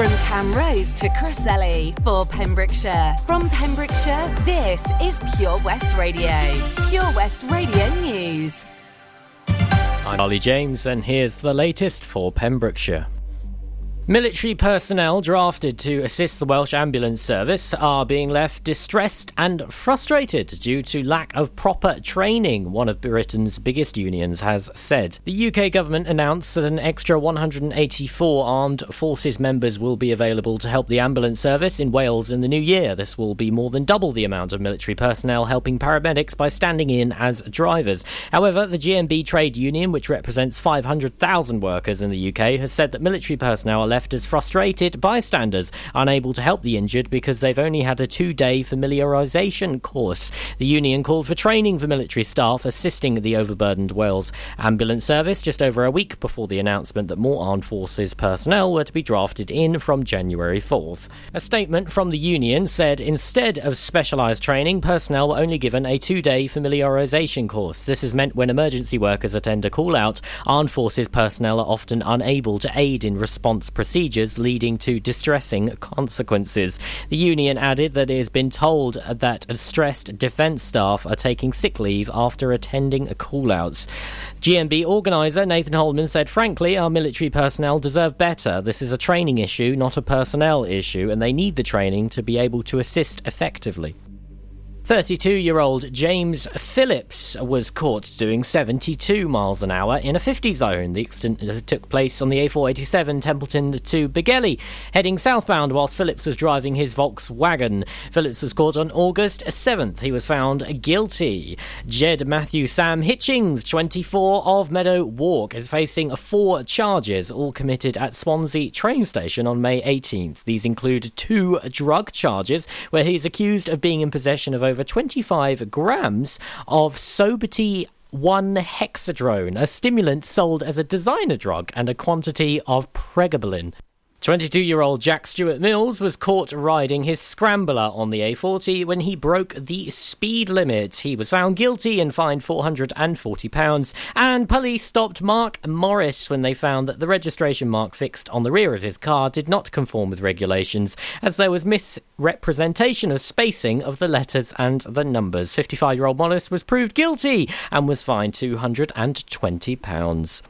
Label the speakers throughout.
Speaker 1: From Camrose to Crossley for Pembrokeshire. From Pembrokeshire, this is Pure West Radio. Pure West Radio News.
Speaker 2: I'm Ollie James, and here's the latest for Pembrokeshire. Military personnel drafted to assist the Welsh Ambulance Service are being left distressed and frustrated due to lack of proper training, one of Britain's biggest unions has said. The UK government announced that an extra 184 armed forces members will be available to help the ambulance service in Wales in the new year. This will be more than double the amount of military personnel helping paramedics by standing in as drivers. However, the GMB trade union, which represents 500,000 workers in the UK, has said that military personnel are left left as frustrated bystanders, unable to help the injured because they've only had a two day familiarisation course. The union called for training for military staff assisting the overburdened Wales Ambulance Service just over a week before the announcement that more armed forces personnel were to be drafted in from January 4th. A statement from the union said instead of specialised training, personnel were only given a two day familiarisation course. This is meant when emergency workers attend a call out, armed forces personnel are often unable to aid in response procedures leading to distressing consequences. The union added that it has been told that stressed defence staff are taking sick leave after attending call-outs. GMB organiser Nathan Holman said, Frankly, our military personnel deserve better. This is a training issue, not a personnel issue, and they need the training to be able to assist effectively. 32 year old James Phillips was caught doing 72 miles an hour in a 50 zone. The accident uh, took place on the A487 Templeton to Begelly, heading southbound whilst Phillips was driving his Volkswagen. Phillips was caught on August 7th. He was found guilty. Jed Matthew Sam Hitchings, 24 of Meadow Walk, is facing four charges, all committed at Swansea train station on May 18th. These include two drug charges, where he is accused of being in possession of over over 25 grams of Soberty 1 hexadrone, a stimulant sold as a designer drug, and a quantity of pregabalin. 22 year old Jack Stewart Mills was caught riding his scrambler on the A40 when he broke the speed limit. He was found guilty and fined £440, and police stopped Mark Morris when they found that the registration mark fixed on the rear of his car did not conform with regulations, as there was misrepresentation of spacing of the letters and the numbers. 55 year old Morris was proved guilty and was fined £220.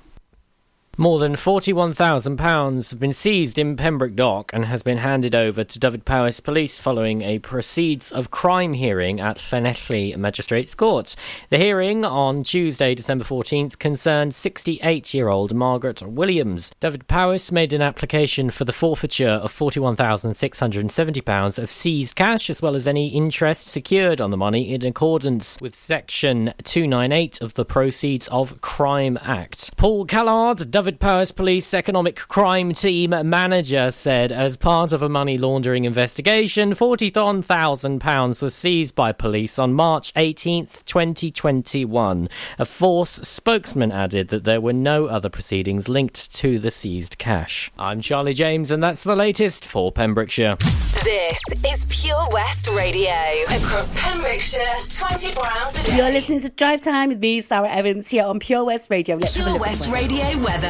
Speaker 2: More than £41,000 have been seized in Pembroke Dock and has been handed over to Dyfed-Powys Police following a proceeds of crime hearing at Llanelli Magistrates Court. The hearing on Tuesday, December 14th, concerned 68 year old Margaret Williams. Dyfed-Powys made an application for the forfeiture of £41,670 of seized cash as well as any interest secured on the money in accordance with Section 298 of the Proceeds of Crime Act. Paul Callard, Dyfed-Powys Police Economic Crime Team manager said as part of a money laundering investigation, £41,000 was seized by police on March 18th, 2021. A Force spokesman added that there were no other proceedings linked to the seized cash. I'm Charlie James, and that's the latest for Pembrokeshire.
Speaker 1: This is Pure West Radio across Pembrokeshire 24 hours a day.
Speaker 3: You're listening to Drive Time with me, Sara Evans, here on Pure West Radio.
Speaker 1: Let's Pure West Radio weather.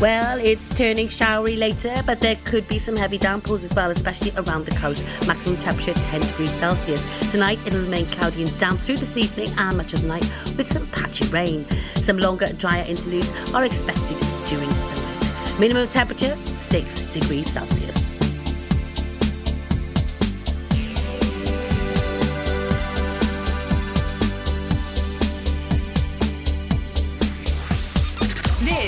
Speaker 3: Well, it's turning showery later, but there could be some heavy downpours as well, especially around the coast. Maximum temperature 10 degrees Celsius. Tonight it'll remain cloudy and damp through this evening and much of the night with some patchy rain. Some longer, drier interludes are expected during the night. Minimum temperature 6 degrees Celsius.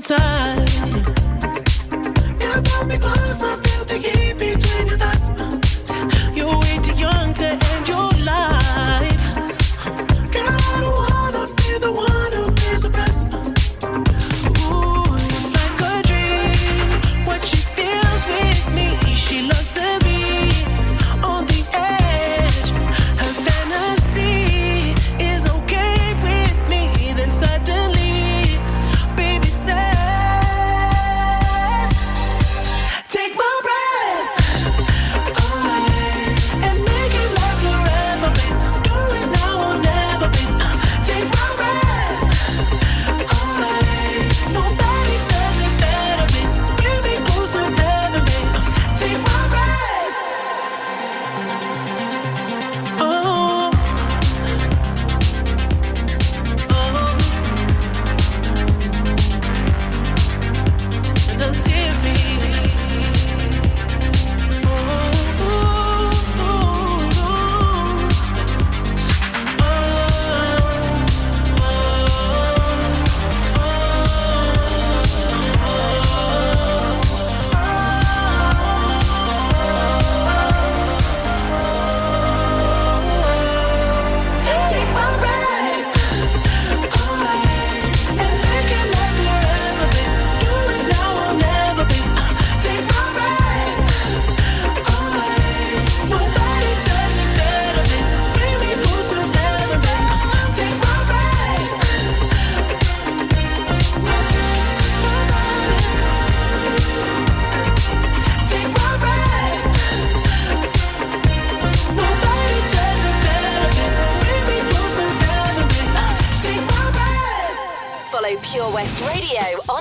Speaker 4: time.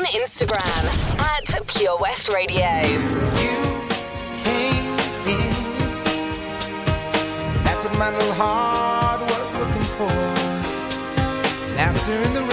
Speaker 1: Instagram at Pure West Radio.
Speaker 5: That's what my little heart was looking for. Laughter in the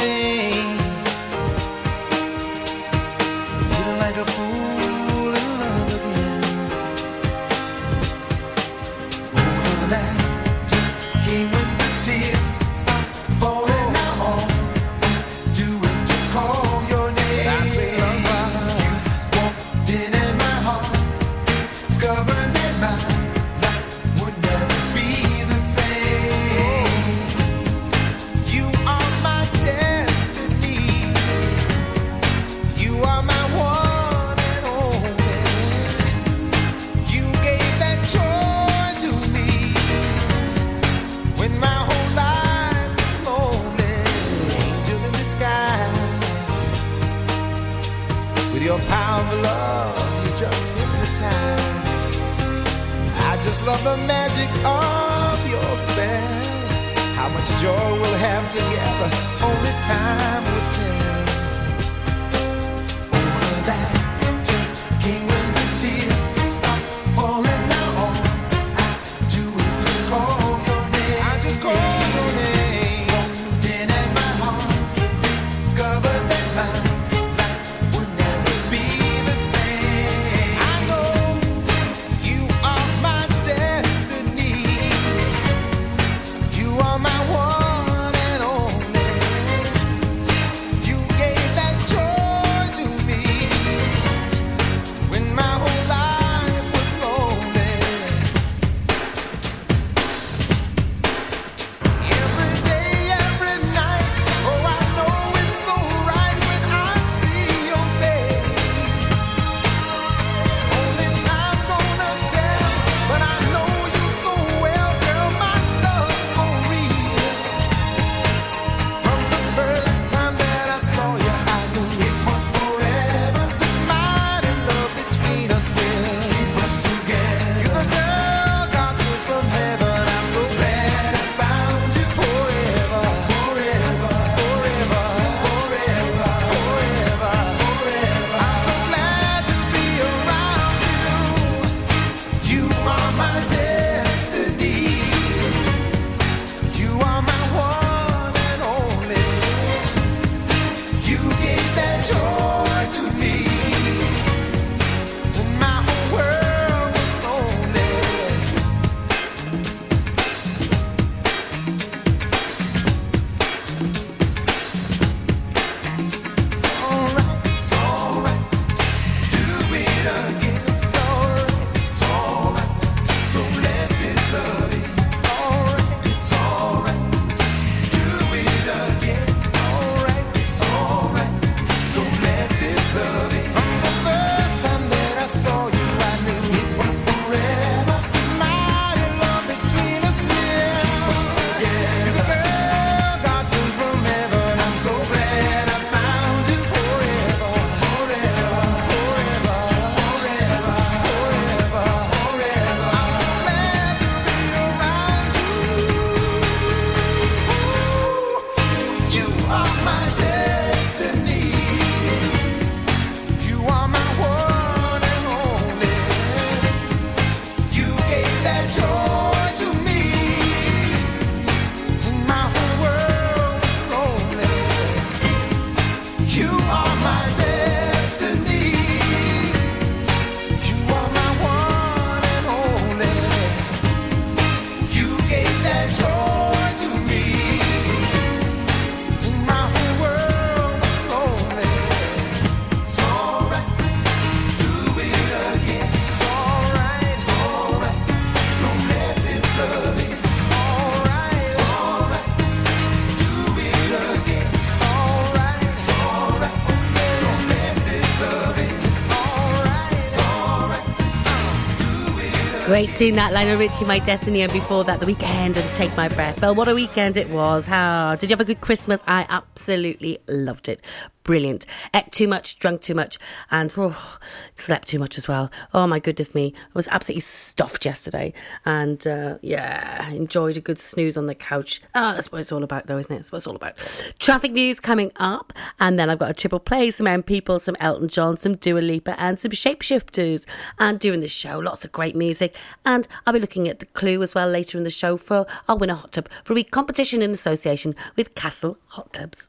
Speaker 3: Great tune that Lionel Richie, My Destiny, and before that, The Weeknd and Take My Breath. Well, what a weekend it was. How did you have a good Christmas? I absolutely loved it. Brilliant. Ate too much, drunk too much, and oh, slept too much as well. Oh my goodness me. I was absolutely stuffed yesterday. And uh, yeah, enjoyed a good snooze on the couch. Ah, that's what it's all about, though, isn't it? That's what it's all about. Traffic news coming up, and then I've got a triple play, some M People, some Elton John, some Dua Lipa, and some Shapeshifters. And during the show, lots of great music. And I'll be looking at the clue as well later in the show for our winner hot tub for a week competition in association with Castle Hot Tubs.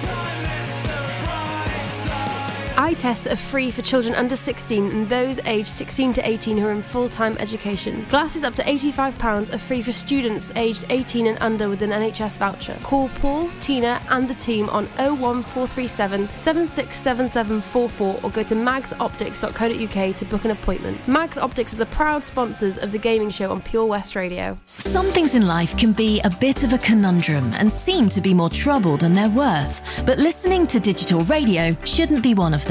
Speaker 6: Eye tests are free for children under 16 and those aged 16 to 18 who are in full time education. Glasses up to £85 are free for students aged 18 and under with an NHS voucher. Call Paul, Tina, and the team on 01437 767744 or go to magsoptics.co.uk to book an appointment. Mags Optics are the proud sponsors of the gaming show on Pure West Radio.
Speaker 7: Some things in life can be a bit of a conundrum and seem to be more trouble than they're worth. But listening to digital radio shouldn't be one of them.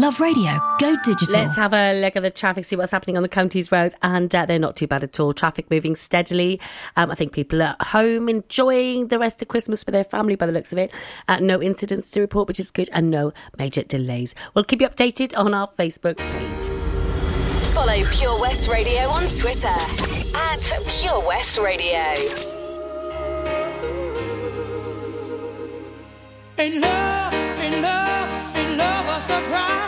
Speaker 7: Love radio. Go digital.
Speaker 3: Let's have a look at the traffic, see what's happening on the county's roads, and uh, they're not too bad at all. Traffic moving steadily. Um, I think people are at home enjoying the rest of Christmas with their family by the looks of it. Uh, no incidents to report, which is good, and no major delays. We'll keep you updated on our Facebook page.
Speaker 1: Follow Pure West Radio on Twitter at Pure West Radio.
Speaker 4: In love, in love, in love, a surprise.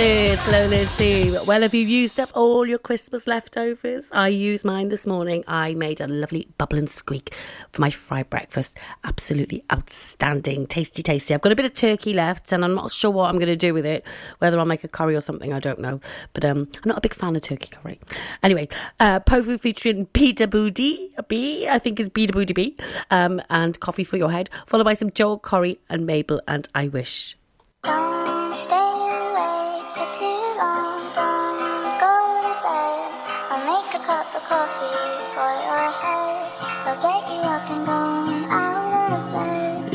Speaker 3: Shapeshifters, hello Lizzie. Well, have you used up all your Christmas leftovers? I used mine this morning. I made a lovely bubble and squeak for my fried breakfast. Absolutely outstanding, tasty, tasty. I've got a bit of turkey left, and I'm not sure what I'm going to do with it. Whether I'll make a curry or something, I don't know. But um, I'm not a big fan of turkey curry. Anyway, uh, Powfu featuring Peter Booty B, I think is Peter Booty B, um, and Coffee for Your Head, followed by some Joel Corry and Mabel and I Wish.
Speaker 8: Don't stay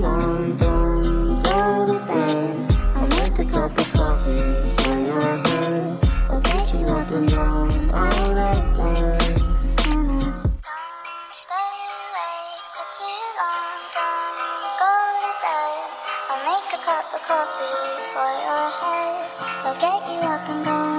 Speaker 9: Long, don't go to bed. I'll make a cup of coffee for your head. I'll get you up and bed.
Speaker 8: Stay away for too long. Don't go to bed. I'll make a cup of coffee for your head. I'll get you up and
Speaker 10: going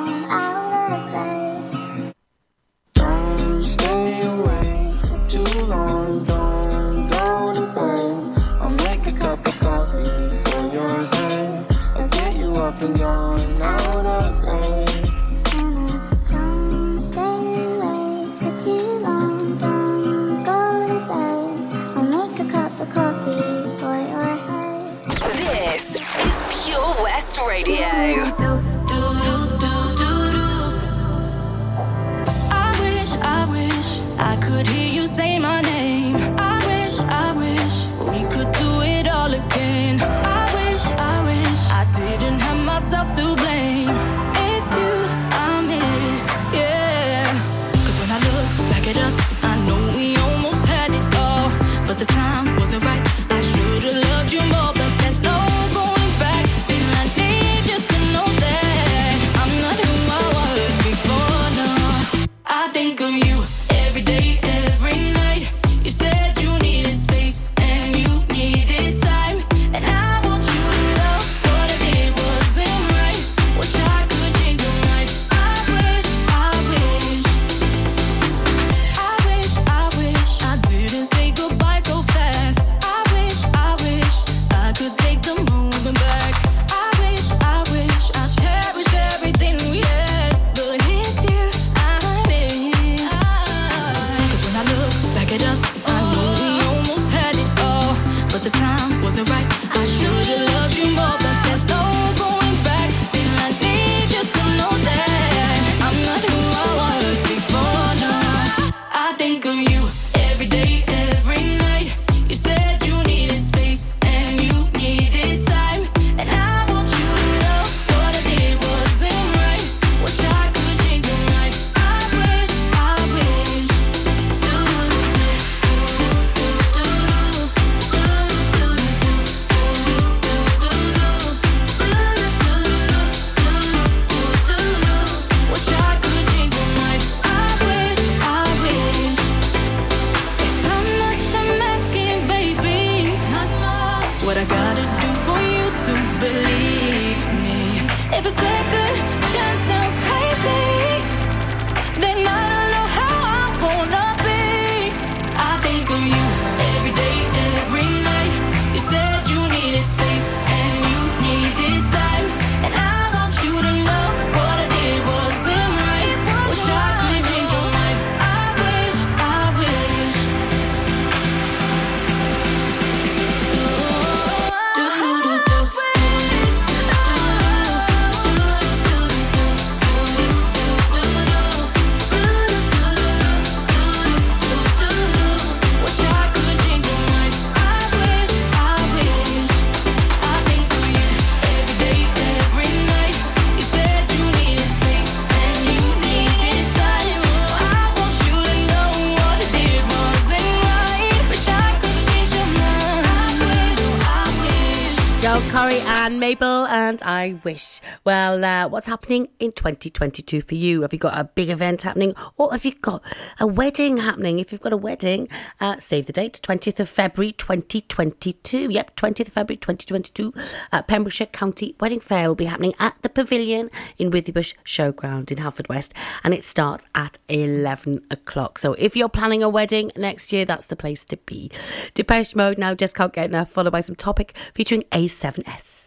Speaker 10: I wish.
Speaker 11: Well, uh, what's happening in 2022 for you? Have you got a big event happening or have you got a wedding happening? If you've got a wedding, uh, save the date, 20th of February 2022. Yep, 20th of February 2022. Uh, Pembrokeshire County Wedding Fair will be happening at the Pavilion in Withybush Showground in Haverfordwest and it starts at 11 o'clock. So if you're planning a wedding next year, that's the place to be. Depeche Mode now just can't get enough, followed by some topic featuring A7S.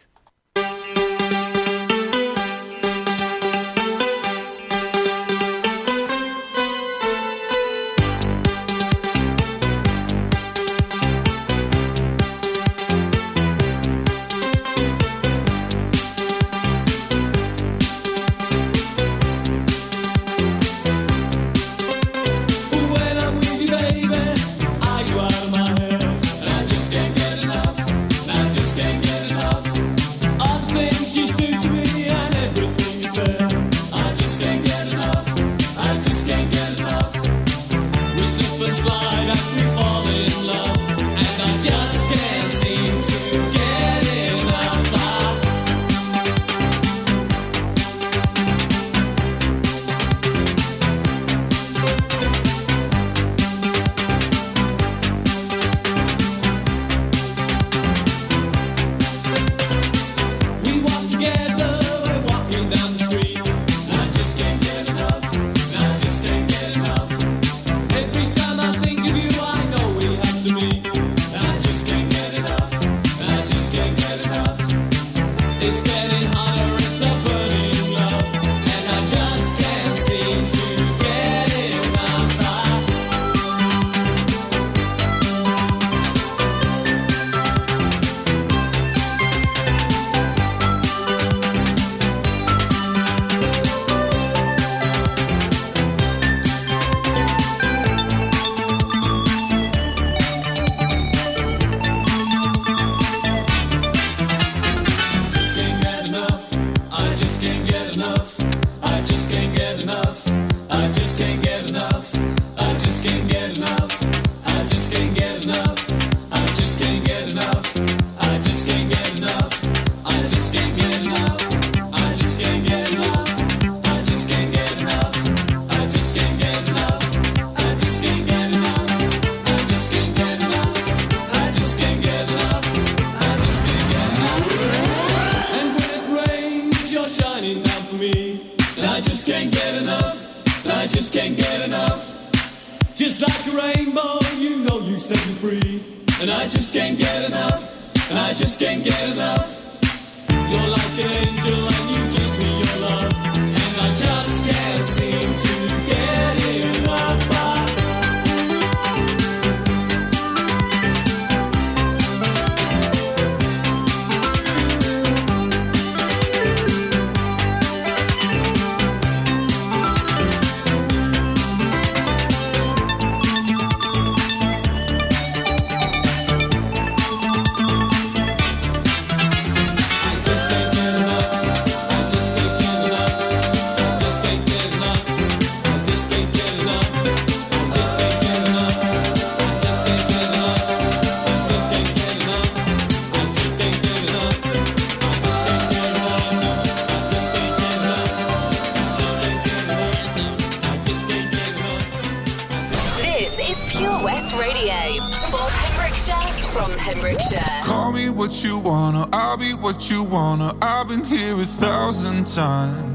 Speaker 1: West Radio for Pembrokeshire from Pembrokeshire.
Speaker 12: Call me what you wanna, I'll be what you wanna. I've been here a thousand times.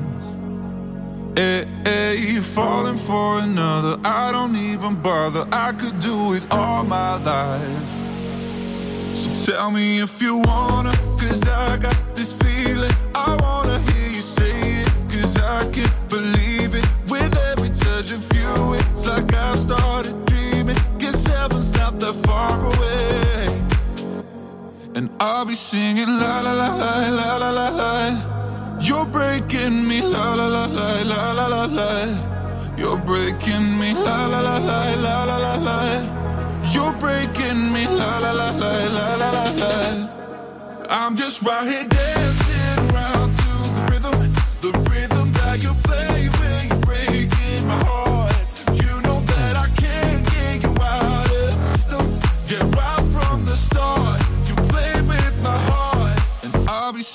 Speaker 12: Hey, hey, you falling for another. I don't even bother. I could do it all my life. So tell me if you wanna, cause I got this feeling. I wanna hear you say it, cause I can't believe it. With every touch of you, it's like I've started heaven's not that far away. And I'll be singing la la la la la la la la. You're breaking me la la la la la la la la. You're breaking me la la la la la la la la. You're breaking me la la la la la la la la. I'm just right here dancing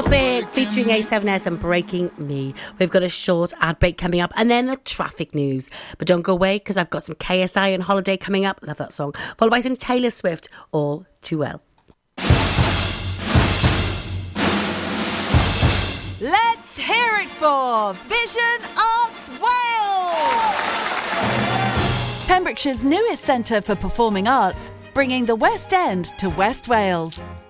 Speaker 3: Topic featuring A7S and Breaking Me. We've got a short ad break coming up and then the traffic news. But don't go away because I've got some KSI and Holiday coming up. Love that song. Followed by some Taylor Swift, All Too Well.
Speaker 13: Let's hear it for Vision Arts Wales! Pembrokeshire's newest centre for performing arts, bringing the West End to West Wales,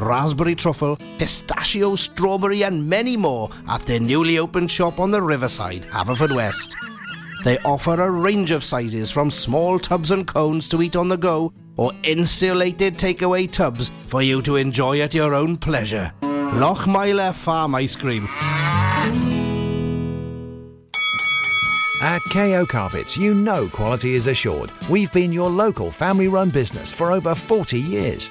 Speaker 14: raspberry truffle, pistachio, strawberry, and many more at their newly opened shop on the riverside, Haverfordwest. They offer a range of sizes from small tubs and cones to eat on the go or insulated takeaway tubs for you to enjoy at your own pleasure. Lochmeyler Farm Ice Cream.
Speaker 15: At KO Carpets, you know quality is assured. We've been your local family run business for over 40 years.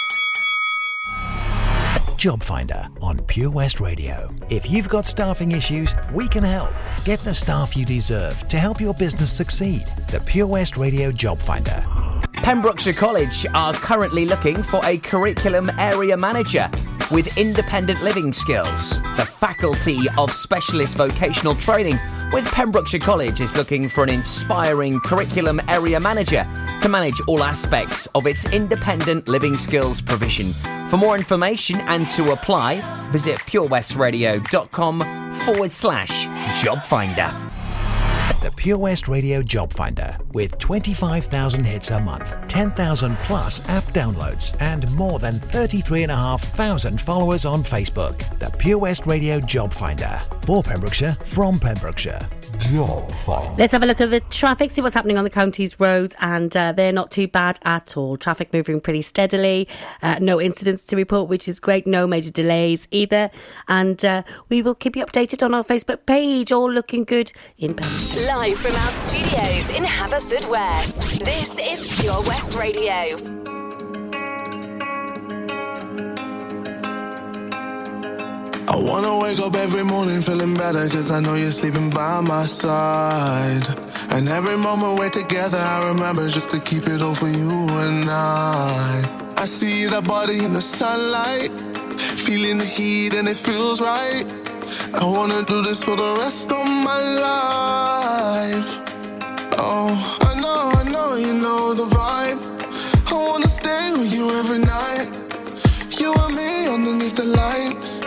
Speaker 15: Job Finder on Pure West Radio. If you've got staffing issues, we can help. Get the staff you deserve to help your business succeed. The Pure West Radio Job Finder.
Speaker 16: Pembrokeshire College are currently looking for a curriculum area manager with independent living skills. The Faculty of Specialist Vocational Training with Pembrokeshire College is looking for an inspiring curriculum area manager to manage all aspects of its independent living skills provision. For more information and to apply, visit purewestradio.com forward slash job finder.
Speaker 15: The Pure West Radio Job Finder with 25,000 hits a month, 10,000 plus app downloads, and more than 33,500 followers on Facebook. The Pure West Radio Job Finder for Pembrokeshire from Pembrokeshire. Job Finder.
Speaker 3: Let's have a look at the traffic, see what's happening on the county's roads, and uh, they're not too bad at all. Traffic moving pretty steadily, uh, no incidents to report, which is great, no major delays either. And uh, we will keep you updated on our Facebook page, all looking good in Pembrokeshire.
Speaker 1: Live from our studios in Haverfordwest, This is Pure West Radio.
Speaker 5: I wanna wake up every morning feeling better Cause I know you're sleeping by my side And every moment we're together I remember just to keep it all for you and I I see the body in the sunlight Feeling the heat and it feels right. I wanna do this for the rest of my life. Oh, I know, I know, you know the vibe. I wanna stay with you every night. You and me underneath the lights.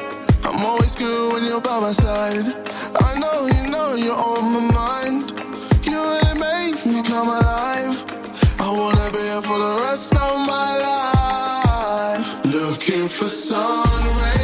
Speaker 5: I'm always good when you're by my side. I know, you know, you're on my mind. You really make me come alive. I wanna be here for the rest of my life. Looking for sun rays,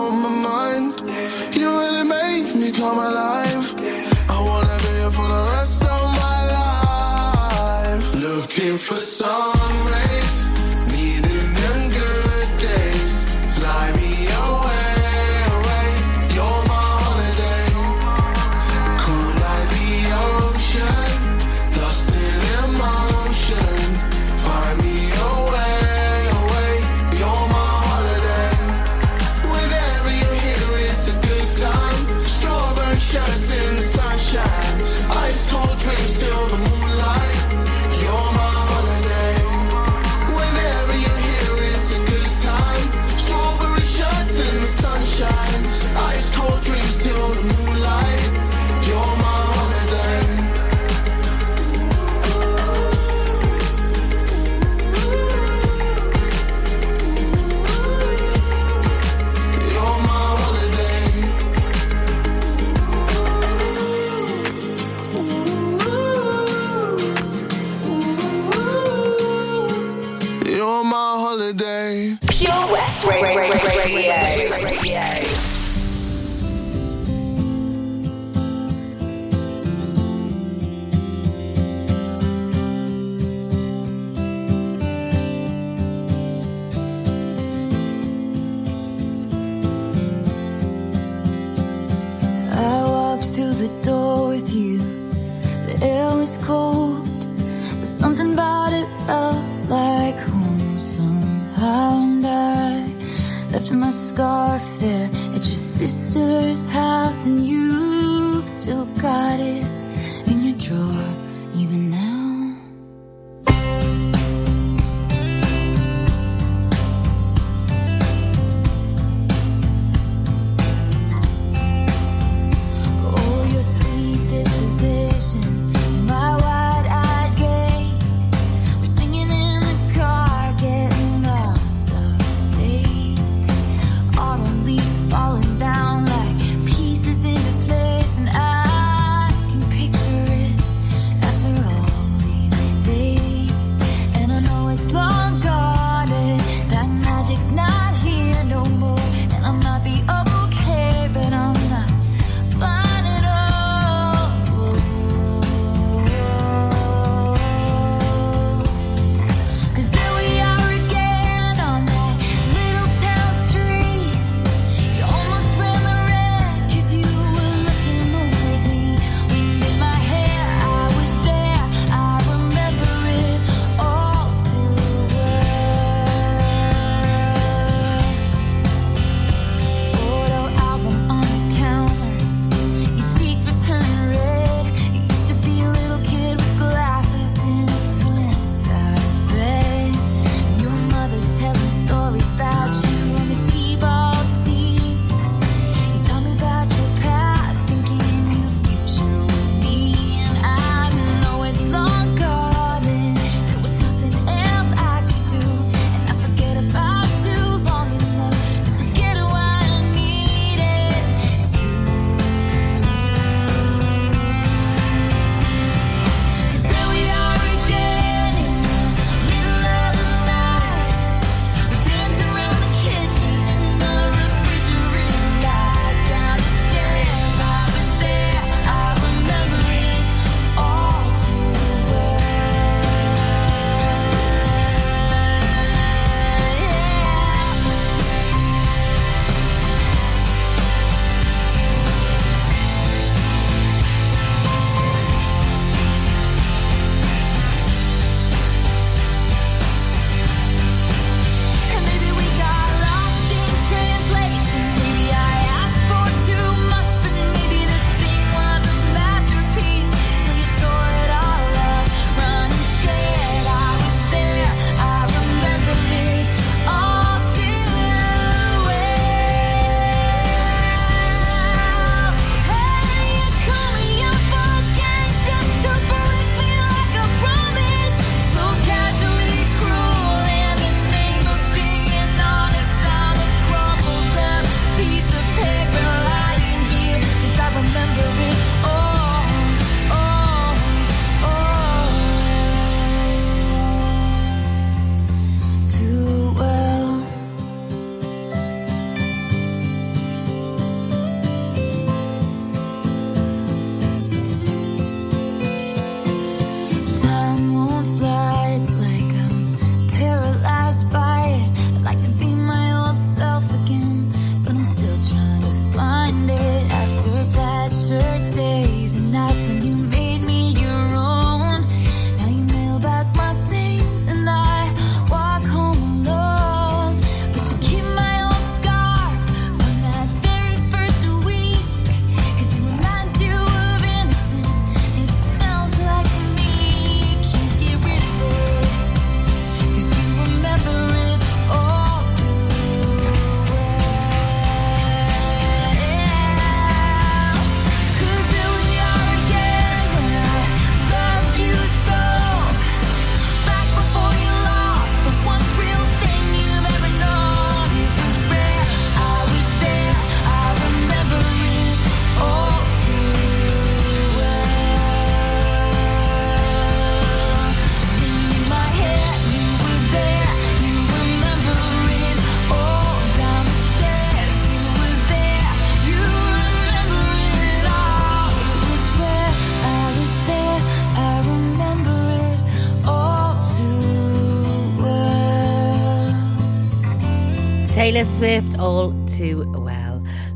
Speaker 5: for sun
Speaker 10: sister's house, and you've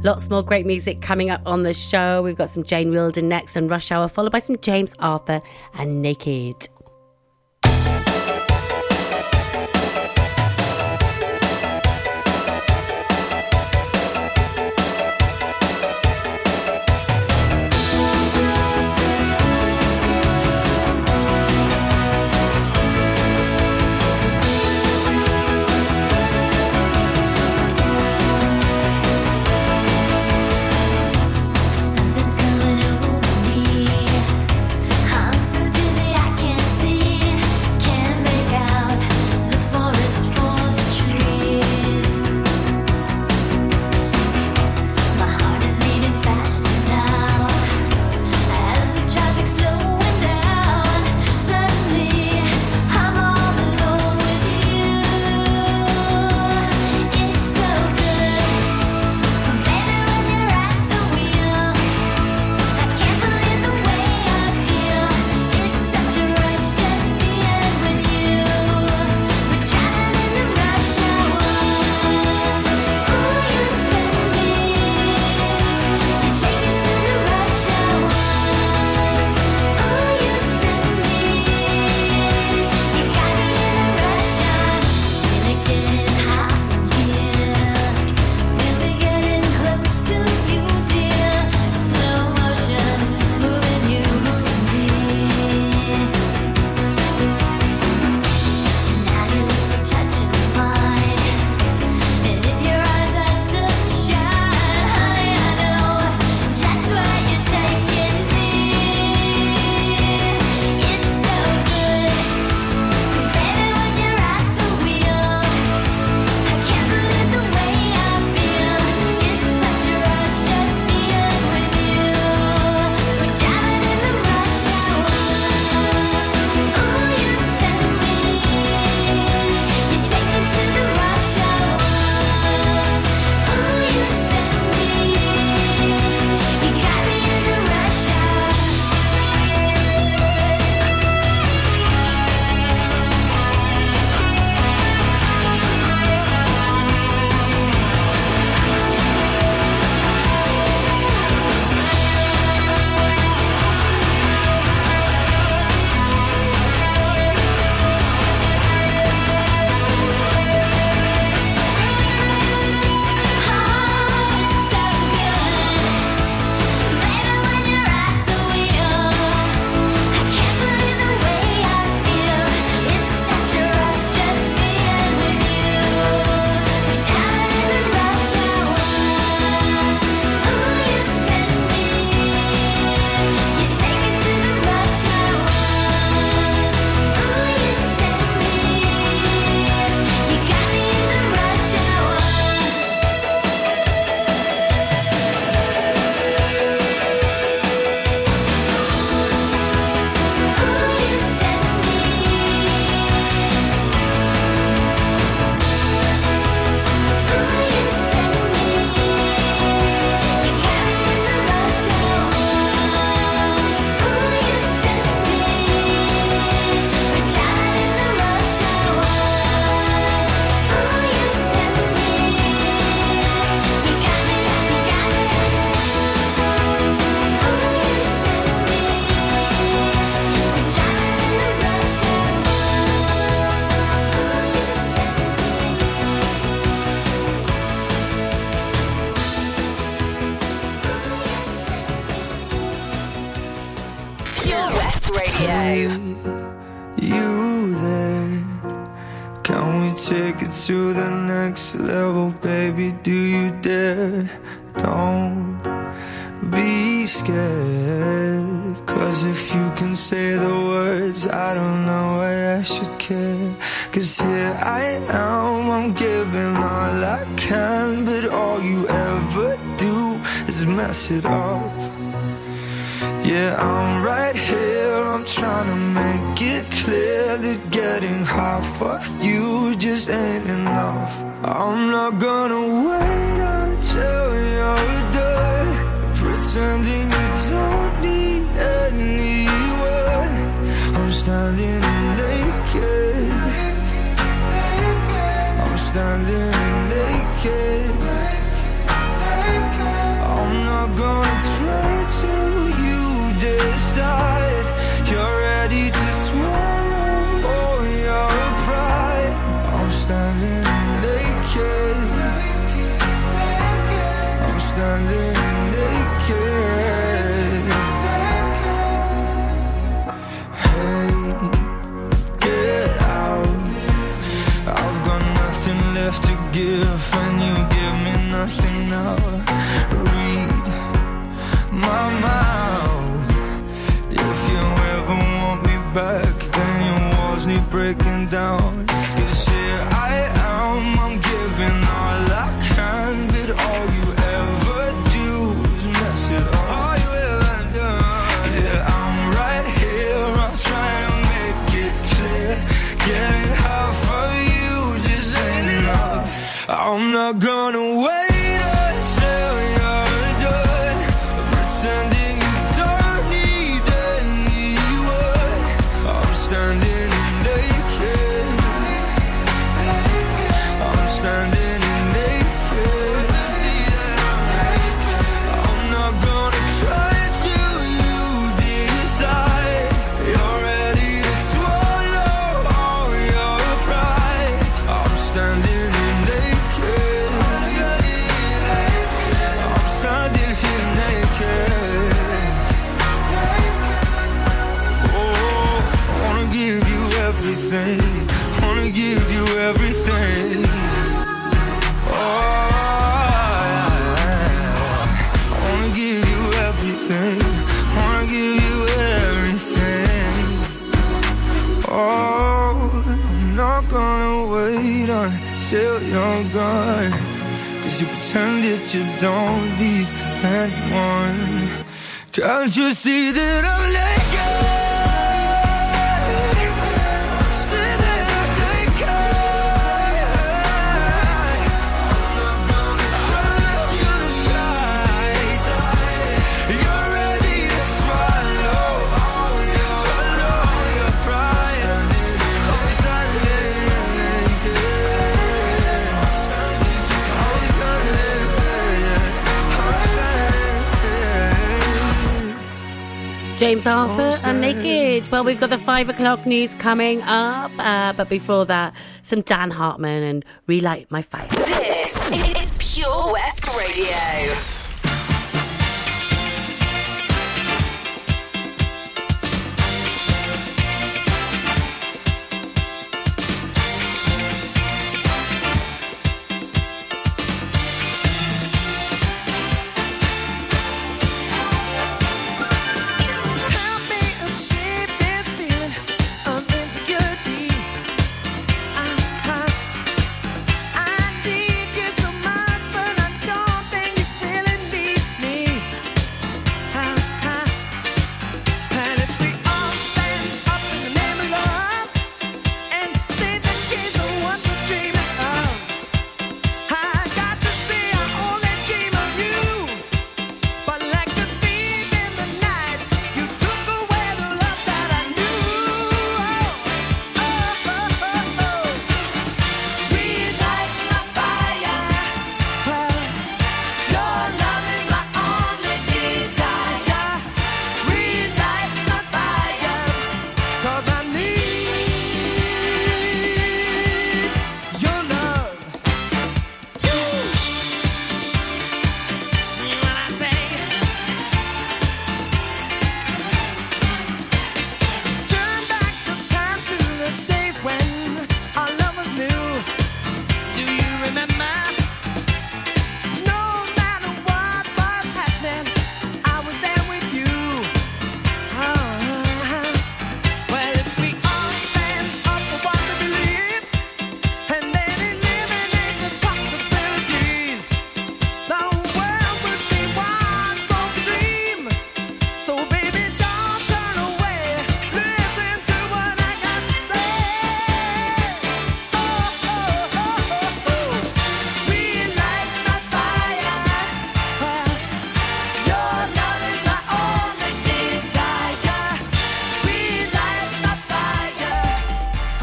Speaker 17: Lots more great music coming up on the show. We've got some Jane Wilder next and Rush Hour, followed by some James Arthur and Naked.
Speaker 12: scared. Cause if you can say the words I don't know why I should care. Cause here I am, I'm giving all I can But all you ever do is mess it up. Yeah, I'm right here, I'm trying to make it clear That getting half of you just ain't enough. I'm not gonna wait until you're pretending you don't need anyone I'm standing naked. I'm standing naked. I'm not gonna try till you decide. You're ready to swallow all your pride. I'm standing naked. I'm standing nothing now. Read my mouth. If you ever want me back, then your walls need breaking down. Cause here I am, I'm giving all I can, but all you ever do is mess it up. All you ever do, yeah, I'm right here, I'm trying to make it clear. Getting half of you just ain't enough. I'm not gonna
Speaker 3: James Arthur and Naked. Well, we've got the five o'clock news coming up, uh, but before that, some Dan Hartman and Relight My Fire.
Speaker 1: This is Pure West Radio.